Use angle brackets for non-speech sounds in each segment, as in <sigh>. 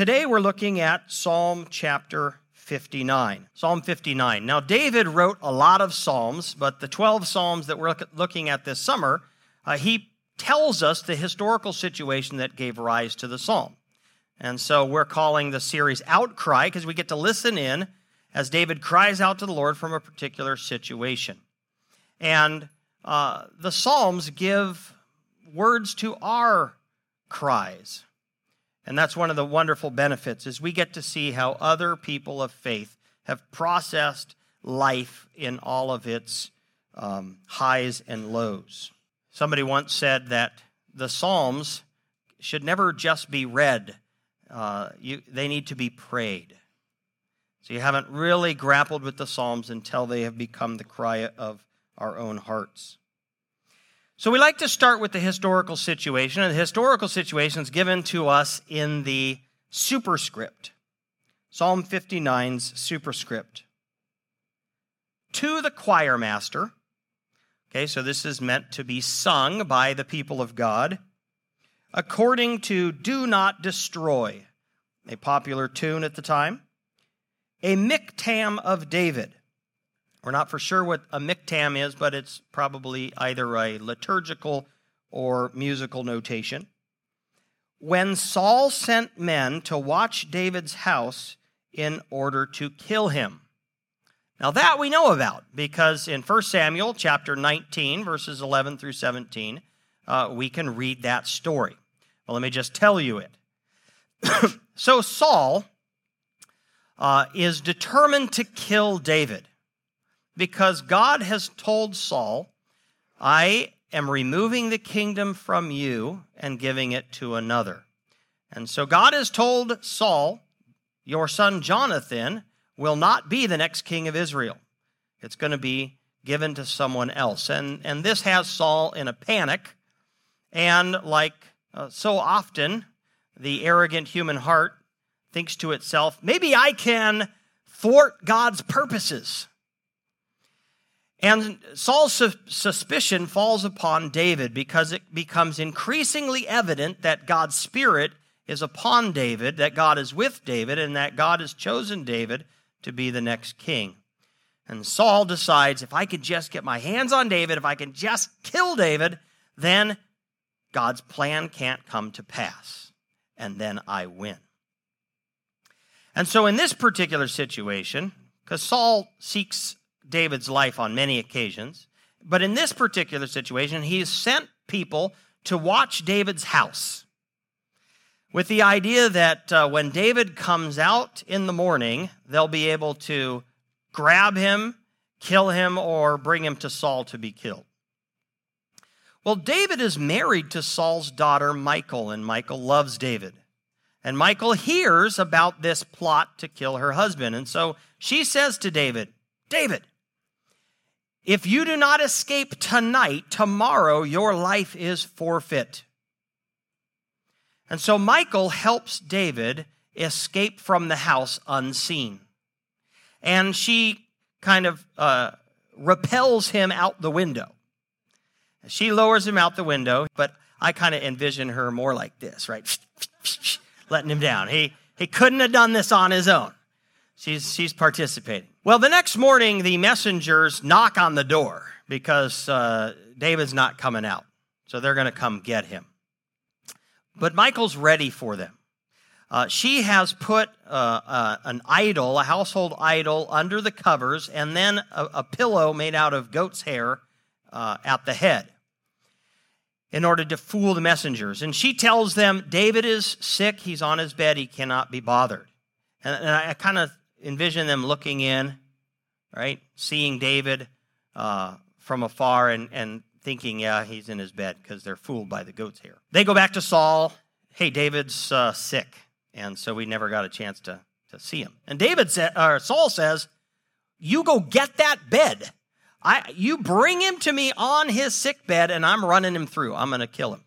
today we're looking at Psalm chapter 59. Psalm 59. Now, David wrote a lot of Psalms, but the 12 Psalms that we're looking at this summer, uh, he tells us the historical situation that gave rise to the Psalm. And so we're calling the series Outcry because we get to listen in as David cries out to the Lord from a particular situation. And uh, the Psalms give words to our cries. And that's one of the wonderful benefits is we get to see how other people of faith have processed life in all of its um, highs and lows. Somebody once said that the Psalms should never just be read, uh, you, they need to be prayed. So you haven't really grappled with the Psalms until they have become the cry of our own hearts. So we like to start with the historical situation, and the historical situation is given to us in the superscript. Psalm 59's superscript. To the choir master, okay, so this is meant to be sung by the people of God, according to Do Not Destroy, a popular tune at the time, a miktam of David we're not for sure what a miktam is, but it's probably either a liturgical or musical notation. When Saul sent men to watch David's house in order to kill him. Now that we know about because in 1 Samuel chapter 19 verses 11 through 17 uh, we can read that story. Well, let me just tell you it. <coughs> so Saul uh, is determined to kill David because God has told Saul, I am removing the kingdom from you and giving it to another. And so God has told Saul, Your son Jonathan will not be the next king of Israel. It's going to be given to someone else. And, and this has Saul in a panic. And like uh, so often, the arrogant human heart thinks to itself, maybe I can thwart God's purposes. And Saul's su- suspicion falls upon David because it becomes increasingly evident that God's Spirit is upon David, that God is with David, and that God has chosen David to be the next king. And Saul decides if I could just get my hands on David, if I can just kill David, then God's plan can't come to pass. And then I win. And so, in this particular situation, because Saul seeks David's life on many occasions. But in this particular situation, he sent people to watch David's house with the idea that uh, when David comes out in the morning, they'll be able to grab him, kill him, or bring him to Saul to be killed. Well, David is married to Saul's daughter, Michal, and Michal loves David. And Michal hears about this plot to kill her husband. And so she says to David, David, if you do not escape tonight, tomorrow your life is forfeit. And so Michal helps David escape from the house unseen. And she kind of uh, repels him out the window. She lowers him out the window, but I kind of envision her more like this, right? <laughs> Letting him down. He, he couldn't have done this on his own. She's, she's participating. Well, the next morning, the messengers knock on the door because uh, David's not coming out. So they're going to come get him. But Michal's ready for them. Uh, she has put uh, uh, an idol, a household idol, under the covers, and then a, a pillow made out of goat's hair uh, at the head in order to fool the messengers. And she tells them, David is sick, he's on his bed, he cannot be bothered. And, I kind of envision them looking in, right? Seeing David uh, from afar and, and thinking, yeah, he's in his bed because they're fooled by the goat's hair. They go back to Saul. Hey, David's uh, sick. And so we never got a chance to, to see him. And David said, or Saul says, You go get that bed. I, you bring him to me on his sick bed, and I'm running him through. I'm going to kill him.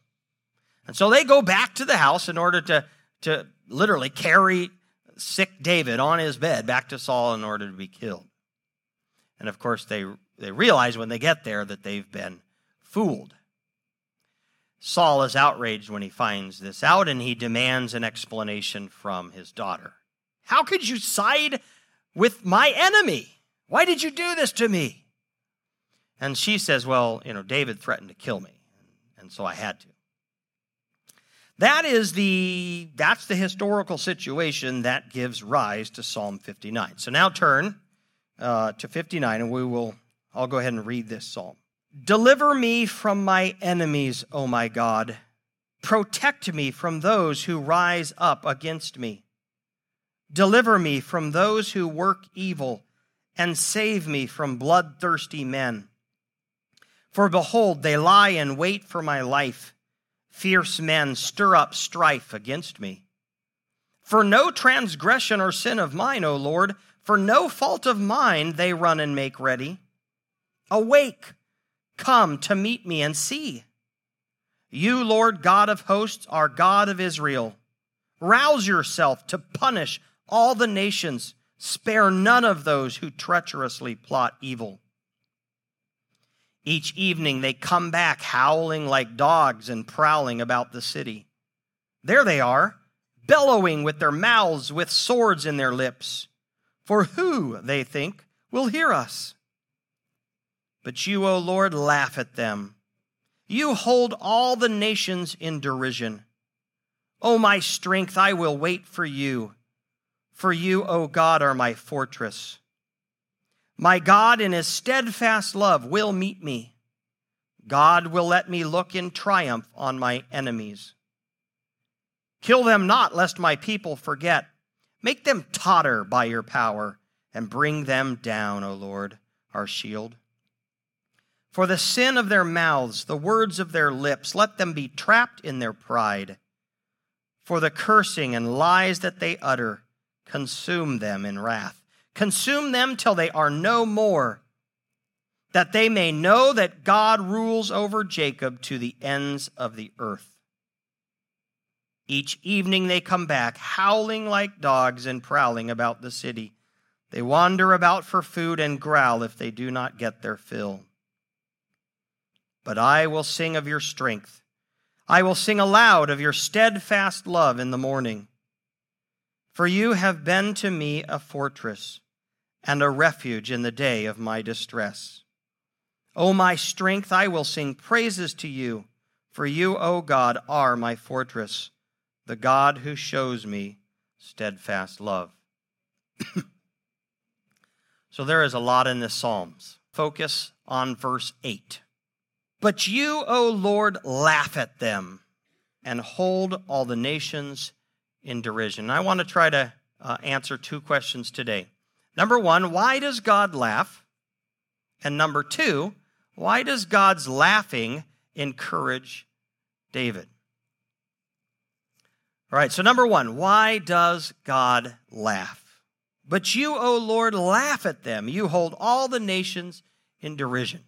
And so they go back to the house in order to, to literally carry sick David on his bed back to Saul in order to be killed. And of course, they, they realize when they get there that they've been fooled. Saul is outraged when he finds this out and he demands an explanation from his daughter. How could you side with my enemy? Why did you do this to me? And she says, Well, you know, David threatened to kill me, and so I had to. That is the that's the historical situation that gives rise to Psalm 59. So now turn uh, to 59, and we will. I'll go ahead and read this psalm. Deliver me from my enemies, O my God. Protect me from those who rise up against me. Deliver me from those who work evil, and save me from bloodthirsty men. For behold, they lie in wait for my life. Fierce men stir up strife against me. For no transgression or sin of mine, O Lord, for no fault of mine they run and make ready. Awake, come to meet me and see. You, Lord God of hosts, are God of Israel. Rouse yourself to punish all the nations. Spare none of those who treacherously plot evil. Each evening they come back howling like dogs and prowling about the city. There they are, bellowing with their mouths with swords in their lips. For who, they think, will hear us? But you, O Lord, laugh at them. You hold all the nations in derision. O my strength, I will wait for you. For you, O God, are my fortress. My God, in his steadfast love, will meet me. God will let me look in triumph on my enemies. Kill them not, lest my people forget. Make them totter by your power, and bring them down, O Lord, our shield. For the sin of their mouths, the words of their lips, let them be trapped in their pride. For the cursing and lies that they utter, consume them in wrath. Consume them till they are no more, that they may know that God rules over Jacob to the ends of the earth. Each evening they come back, howling like dogs and prowling about the city. They wander about for food and growl if they do not get their fill. But I will sing of your strength. I will sing aloud of your steadfast love in the morning. For you have been to me a fortress and a refuge in the day of my distress. O my strength, I will sing praises to you, for you, O God, are my fortress, the God who shows me steadfast love. <coughs> so there is a lot in the Psalms. Focus on verse 8. But you, O Lord, laugh at them and hold all the nations in derision. I want to try to uh, answer two questions today. Number one, why does God laugh? And number two, why does God's laughing encourage David? All right, so number one, why does God laugh? But you, O Lord, laugh at them. You hold all the nations in derision.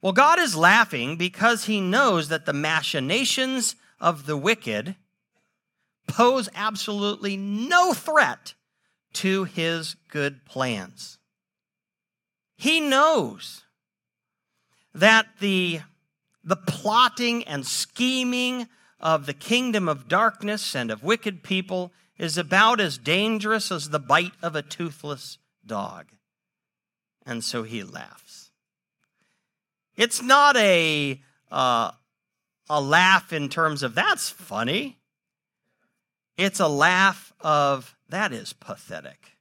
Well, God is laughing because he knows that the machinations of the wicked pose absolutely no threat to his good plans. He knows that the, the plotting and scheming of the kingdom of darkness and of wicked people is about as dangerous as the bite of a toothless dog. And so he laughs. It's not a, uh, a laugh in terms of that's funny. It's a laugh of that is pathetic.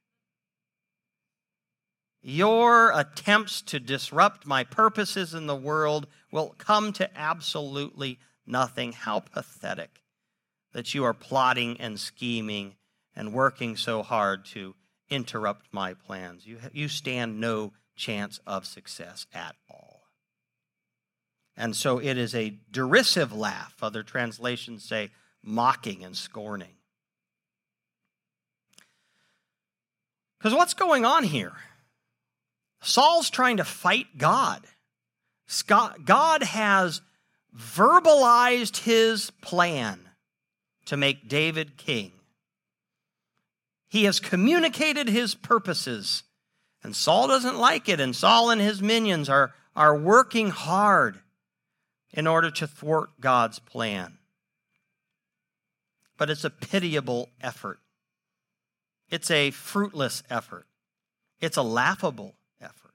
Your attempts to disrupt my purposes in the world will come to absolutely nothing. How pathetic that you are plotting and scheming and working so hard to interrupt my plans. You, you stand no chance of success at all. And so it is a derisive laugh. Other translations say mocking and scorning. Because what's going on here? Saul's trying to fight God. God has verbalized his plan to make David king. He has communicated his purposes, and Saul doesn't like it, and Saul and his minions are, are working hard. in order to thwart God's plan. But it's a pitiable effort. It's a fruitless effort. It's a laughable effort.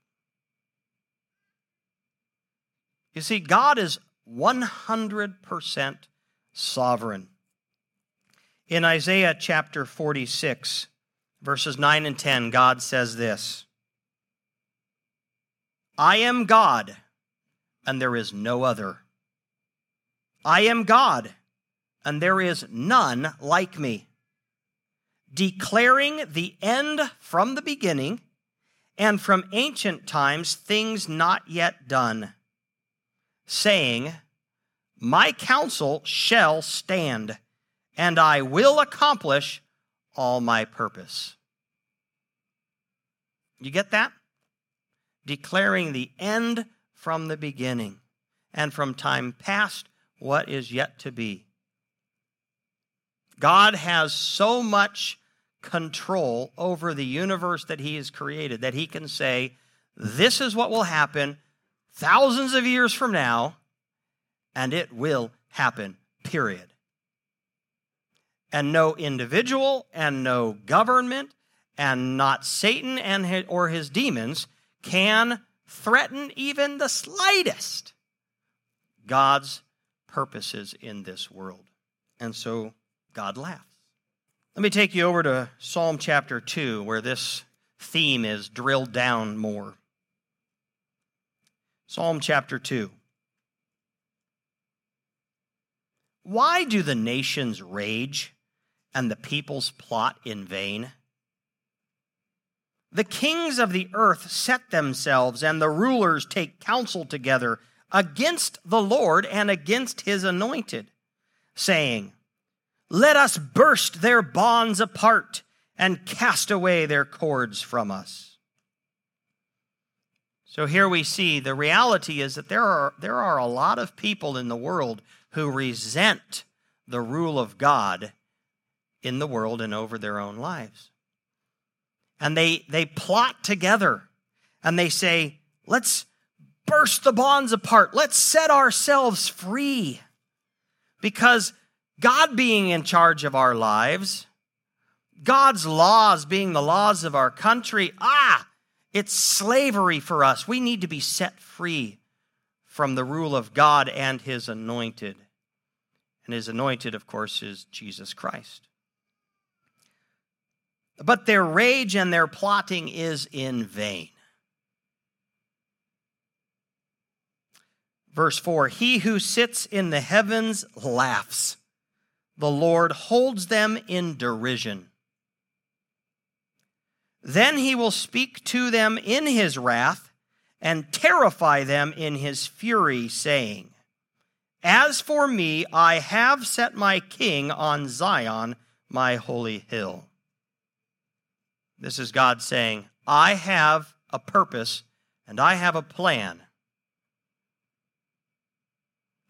You see, God is 100% sovereign. In Isaiah chapter 46, verses 9 and 10, God says this I am God, and there is no other. I am God, and there is none like me, declaring the end from the beginning, and from ancient times things not yet done, saying, My counsel shall stand, and I will accomplish all my purpose. You get that? Declaring the end from the beginning, and from time past what is yet to be. God has so much control over the universe that He has created that He can say, This is what will happen thousands of years from now, and it will happen, period. And no individual and no government and not Satan and his, or his demons can threaten even the slightest God's purposes in this world. And so God laughs. Let me take you over to Psalm chapter 2, where this theme is drilled down more. Psalm chapter 2. Why do the nations rage and the peoples plot in vain? The kings of the earth set themselves, and the rulers take counsel together against the Lord and against his anointed, saying, Let us burst their bonds apart and cast away their cords from us. So here we see the reality is that there are, there are a lot of people in the world who resent the rule of God in the world and over their own lives and they, they plot together and they say, let's burst the bonds apart. Let's set ourselves free. Because God being in charge of our lives, God's laws being the laws of our country, ah, it's slavery for us. We need to be set free from the rule of God and His anointed. And His anointed, of course, is Jesus Christ. But their rage and their plotting is in vain. Verse 4 He who sits in the heavens laughs, the Lord holds them in derision. Then he will speak to them in his wrath and terrify them in his fury, saying, As for me, I have set my king on Zion, my holy hill. This is God saying, I have a purpose and I have a plan.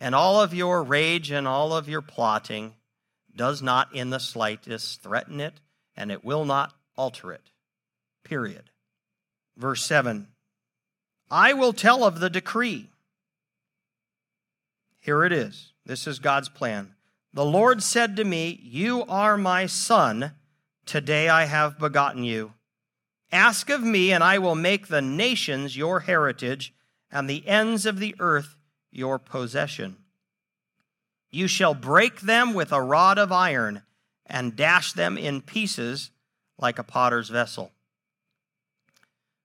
And all of your rage and all of your plotting does not in the slightest threaten it, and it will not alter it. Period. Verse 7 I will tell of the decree. Here it is. This is God's plan. The Lord said to me, You are my son. Today I have begotten you. Ask of me, and I will make the nations your heritage, and the ends of the earth your possession. You shall break them with a rod of iron, and dash them in pieces like a potter's vessel.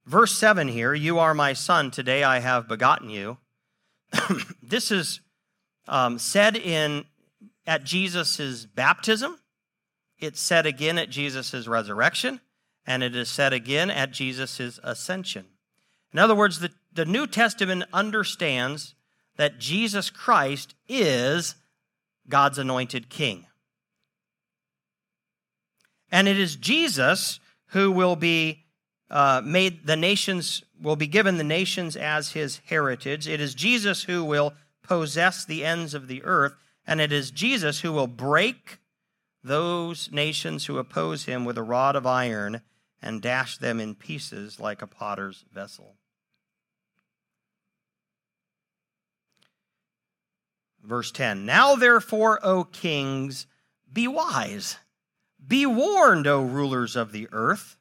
Verse 7 here, You are my son, today I have begotten you. <clears throat> this is um, said in at Jesus' baptism it's said again at Jesus' resurrection, and it is said again at Jesus' ascension. In other words, the, the New Testament understands that Jesus Christ is God's anointed king. And it is Jesus who will be uh, made the nations, will be given the nations as his heritage. It is Jesus who will possess the ends of the earth, and it is Jesus who will break those nations who oppose him with a rod of iron and dash them in pieces like a potter's vessel. Verse 10 Now therefore, O kings, be wise. Be warned, O rulers of the earth.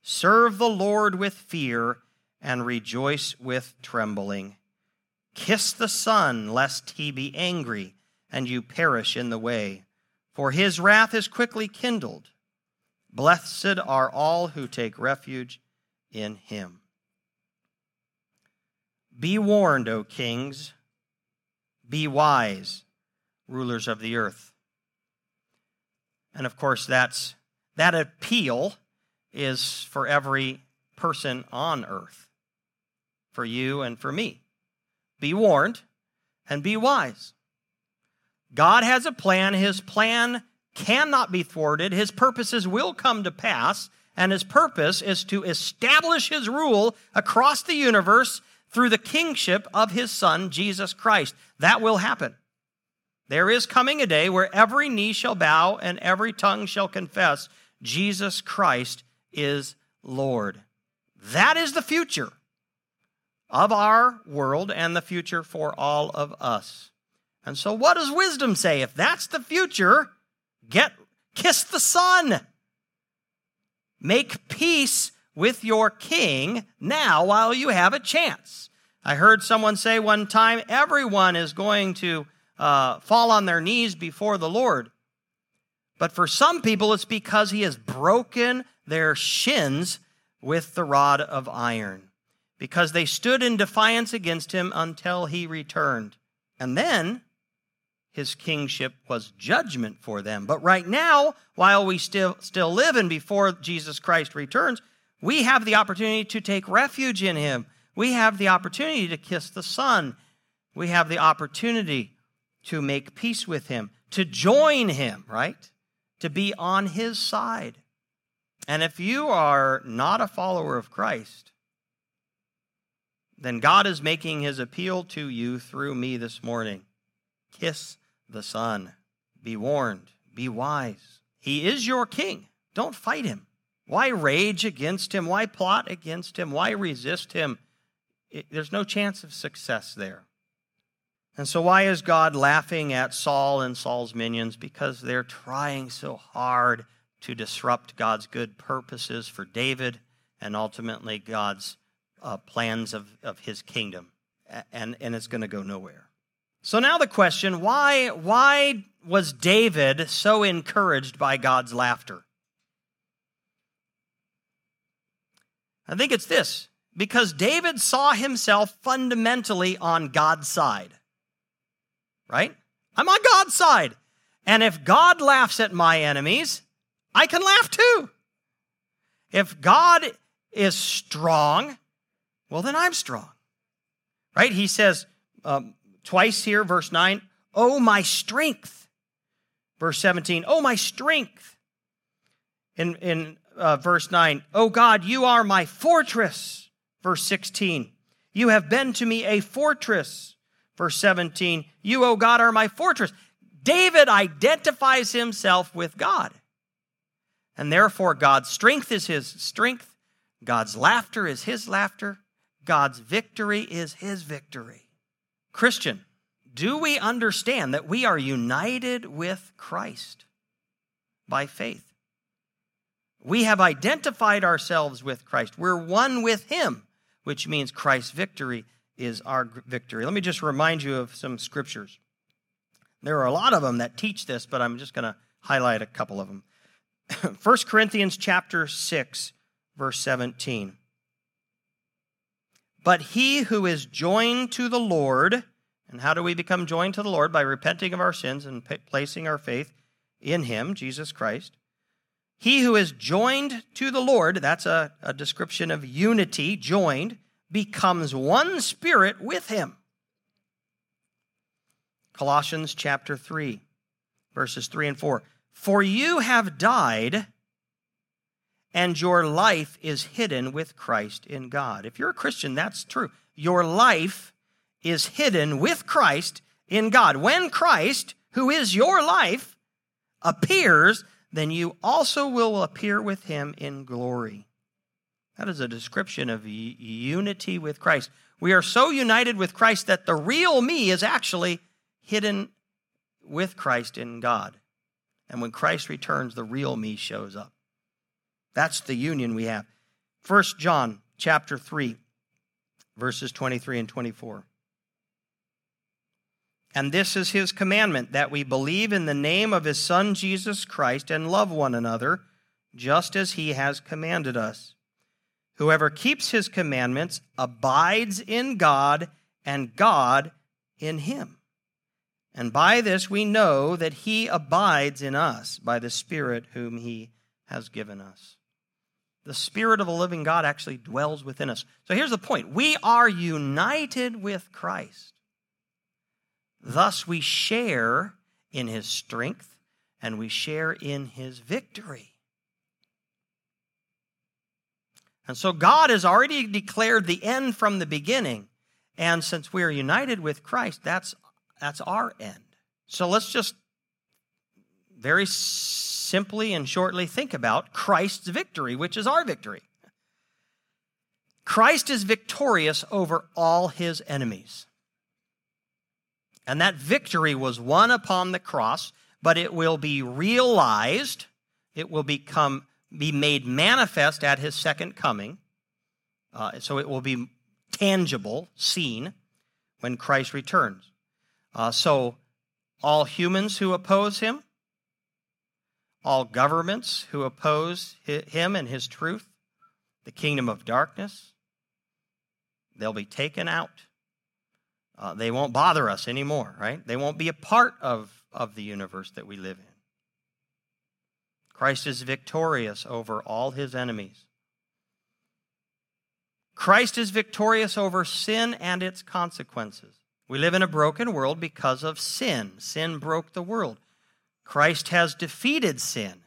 Serve the Lord with fear and rejoice with trembling. Kiss the Son, lest he be angry and you perish in the way, for his wrath is quickly kindled. Blessed are all who take refuge in him. Be warned, O kings. Be wise, rulers of the earth. And of course, that's, that appeal is for every person on earth, for you and for me. Be warned and be wise. God has a plan. His plan cannot be thwarted. His purposes will come to pass. And his purpose is to establish his rule across the universe through the kingship of his son, Jesus Christ. That will happen. There is coming a day where every knee shall bow and every tongue shall confess Jesus Christ is Lord. That is the future of our world and the future for all of us. And so, what does wisdom say? If that's the future, get kiss the Son, Make peace with your king now while you have a chance. I heard someone say one time everyone is going to uh, fall on their knees before the Lord. But for some people, it's because he has broken their shins with the rod of iron, because they stood in defiance against him until he returned. And then his kingship was judgment for them. But right now, while we still, still live and before Jesus Christ returns, we have the opportunity to take refuge in him. We have the opportunity to kiss the Son. We have the opportunity to make peace with him, to join him, right? To be on his side. And if you are not a follower of Christ, then God is making his appeal to you through me this morning. Kiss the Son. Be warned, be wise. He is your king. Don't fight him. Why rage against him? Why plot against him? Why resist him? It, there's no chance of success there. And so, why is God laughing at Saul and Saul's minions? Because they're trying so hard to disrupt God's good purposes for David and ultimately God's uh, plans of, of his kingdom. And, and it's going to go nowhere. So now the question why, why was David so encouraged by God's laughter? I think it's this because David saw himself fundamentally on God's side. Right? I'm on God's side. And if God laughs at my enemies, I can laugh too. If God is strong, well, then I'm strong. Right? He says, um, Twice here, verse 9, oh, my strength. Verse 17, oh, my strength. In, in uh, verse 9, oh God, you are my fortress. Verse 16, you have been to me a fortress. Verse 17, you, oh God, are my fortress. David identifies himself with God. And therefore, God's strength is his strength, God's laughter is his laughter, God's victory is his victory. Christian, do we understand that we are united with Christ by faith? We have identified ourselves with Christ. We're one with Him, which means Christ's victory is our victory. Let me just remind you of some scriptures. There are a lot of them that teach this, but I'm just going to highlight a couple of them. <laughs> 1 Corinthians chapter 6 verse 17. But he who is joined to the Lord, and how do we become joined to the Lord? By repenting of our sins and placing our faith in him, Jesus Christ. He who is joined to the Lord, that's a, a description of unity, joined, becomes one spirit with him. Colossians chapter 3, verses 3 and 4. For you have died and your life is hidden with Christ in God. If you're a Christian, that's true. Your life is hidden with Christ in God. When Christ, who is your life, appears, then you also will appear with him in glory. That is a description of unity with Christ. We are so united with Christ that the real me is actually hidden with Christ in God. And when Christ returns, the real me shows up. That's the union we have. 1 John chapter 3, verses 23 and 24. And this is his commandment that we believe in the name of his Son Jesus Christ and love one another, just as he has commanded us. Whoever keeps his commandments abides in God, and God in him. And by this we know that he abides in us by the Spirit whom he has given us. The Spirit of a living God actually dwells within us. So here's the point we are united with Christ. Thus we share in his strength and we share in his victory. And so God has already declared the end from the beginning. And since we are united with Christ, that's, that's our end. So let's just very simply and shortly think about Christ's victory, which is our victory. Christ is victorious over all his enemies. And that victory was won upon the cross, but it will be realized, it will become be made manifest at his second coming. Uh, so it will be tangible, seen, when Christ returns. Uh, so all humans who oppose him, all governments who oppose him and his truth, the kingdom of darkness, they'll be taken out uh, they won't bother us anymore, right? They won't be a part of, of the universe that we live in. Christ is victorious over all his enemies. Christ is victorious over sin and its consequences. We live in a broken world because of sin. Sin broke the world. Christ has defeated sin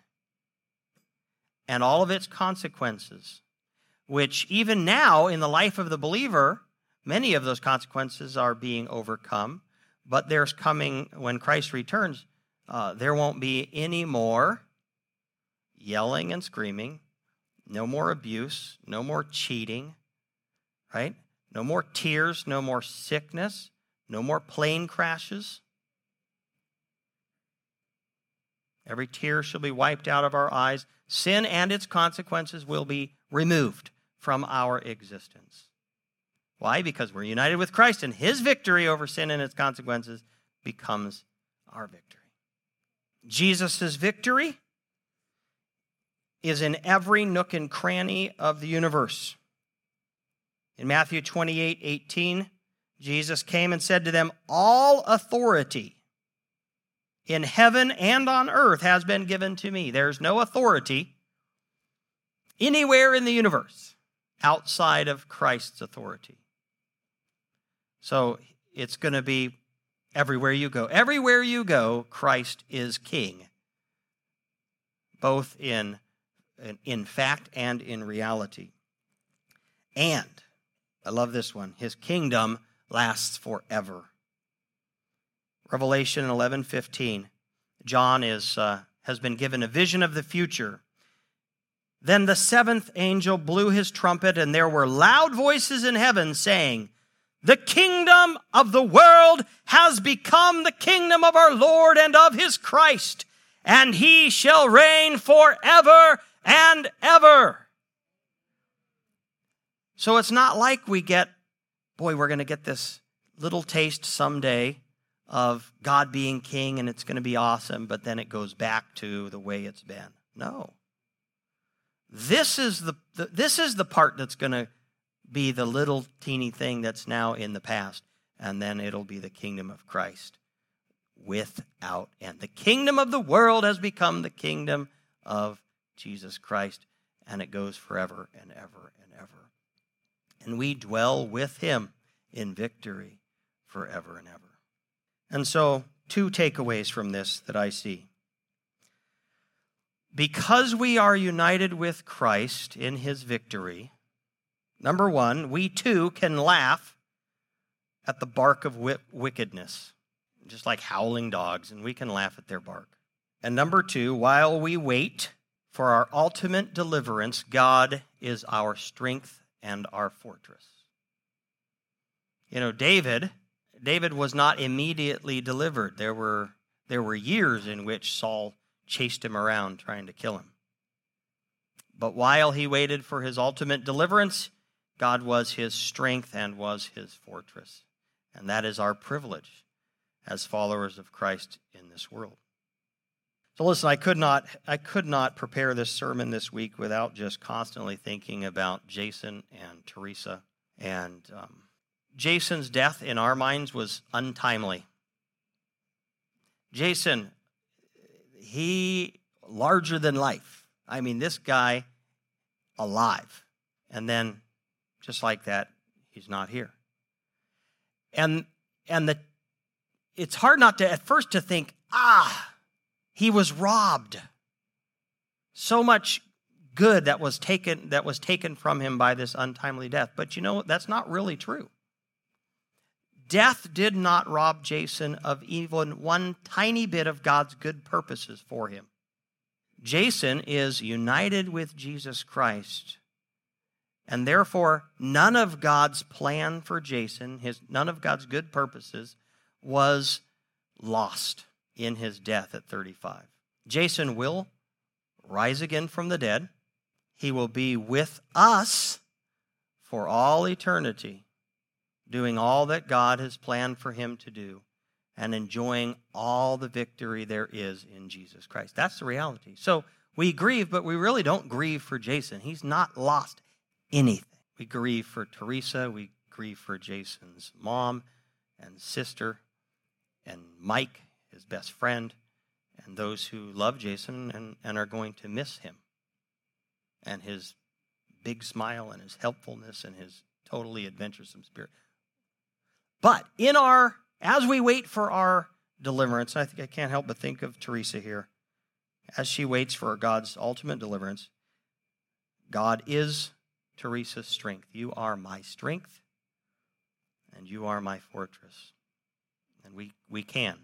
and all of its consequences, which even now in the life of the believer Many of those consequences are being overcome, but there's coming, when Christ returns, uh, there won't be any more yelling and screaming, no more abuse, no more cheating, right? No more tears, no more sickness, no more plane crashes. Every tear shall be wiped out of our eyes. Sin and its consequences will be removed from our existence. Why? Because we're united with Christ, and his victory over sin and its consequences becomes our victory. Jesus' victory is in every nook and cranny of the universe. In Matthew 28 18, Jesus came and said to them, All authority in heaven and on earth has been given to me. There's no authority anywhere in the universe outside of Christ's authority. So it's going to be everywhere you go. Everywhere you go, Christ is king, both in, in fact and in reality. And, I love this one, his kingdom lasts forever. Revelation 11:15. John is uh, has been given a vision of the future. Then the seventh angel blew his trumpet, and there were loud voices in heaven saying, the kingdom of the world has become the kingdom of our Lord and of his Christ, and he shall reign forever and ever. So it's not like we get, boy, we're going to get this little taste someday of God being king and it's going to be awesome, but then it goes back to the way it's been. No. This is the, the this is the part that's going to be the little teeny thing that's now in the past, and then it'll be the kingdom of Christ without end. The kingdom of the world has become the kingdom of Jesus Christ, and it goes forever and ever and ever. And we dwell with him in victory forever and ever. And so, two takeaways from this that I see. Because we are united with Christ in his victory, Number one, we too can laugh at the bark of wickedness, just like howling dogs, and we can laugh at their bark. And number two, while we wait for our ultimate deliverance, God is our strength and our fortress. You know, David, David was not immediately delivered. There were, there were years in which Saul chased him around trying to kill him. But while he waited for his ultimate deliverance, God was his strength and was his fortress. And that is our privilege as followers of Christ in this world. So listen, I could not I could not prepare this sermon this week without just constantly thinking about Jason and Teresa. And um, Jason's death in our minds was untimely. Jason, he larger than life. I mean, this guy alive. And then just like that, he's not here. And and the it's hard not to at first to think, ah, he was robbed. So much good that was taken that was taken from him by this untimely death. But you know, that's not really true. Death did not rob Jason of even one tiny bit of God's good purposes for him. Jason is united with Jesus Christ. And therefore, none of God's plan for Jason, his, none of God's good purposes, was lost in his death at 35. Jason will rise again from the dead. He will be with us for all eternity doing all that God has planned for him to do, and enjoying all the victory there is in Jesus Christ. That's the reality. So we grieve, but we really don't grieve for Jason. He's not lost anything. We grieve for Teresa, we grieve for Jason's mom and sister, and Mike, his best friend, and those who love Jason and, and are going to miss him and his big smile and his helpfulness and his totally adventuresome spirit. But in our, as we wait for our deliverance, I think I can't help but think of Teresa here. As she waits for God's ultimate deliverance, God is Teresa's strength. You are my strength, and you are my fortress. And we, we can.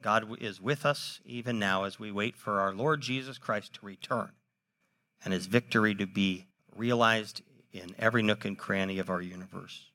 God is with us even now as we wait for our Lord Jesus Christ to return and his victory to be realized in every nook and cranny of our universe.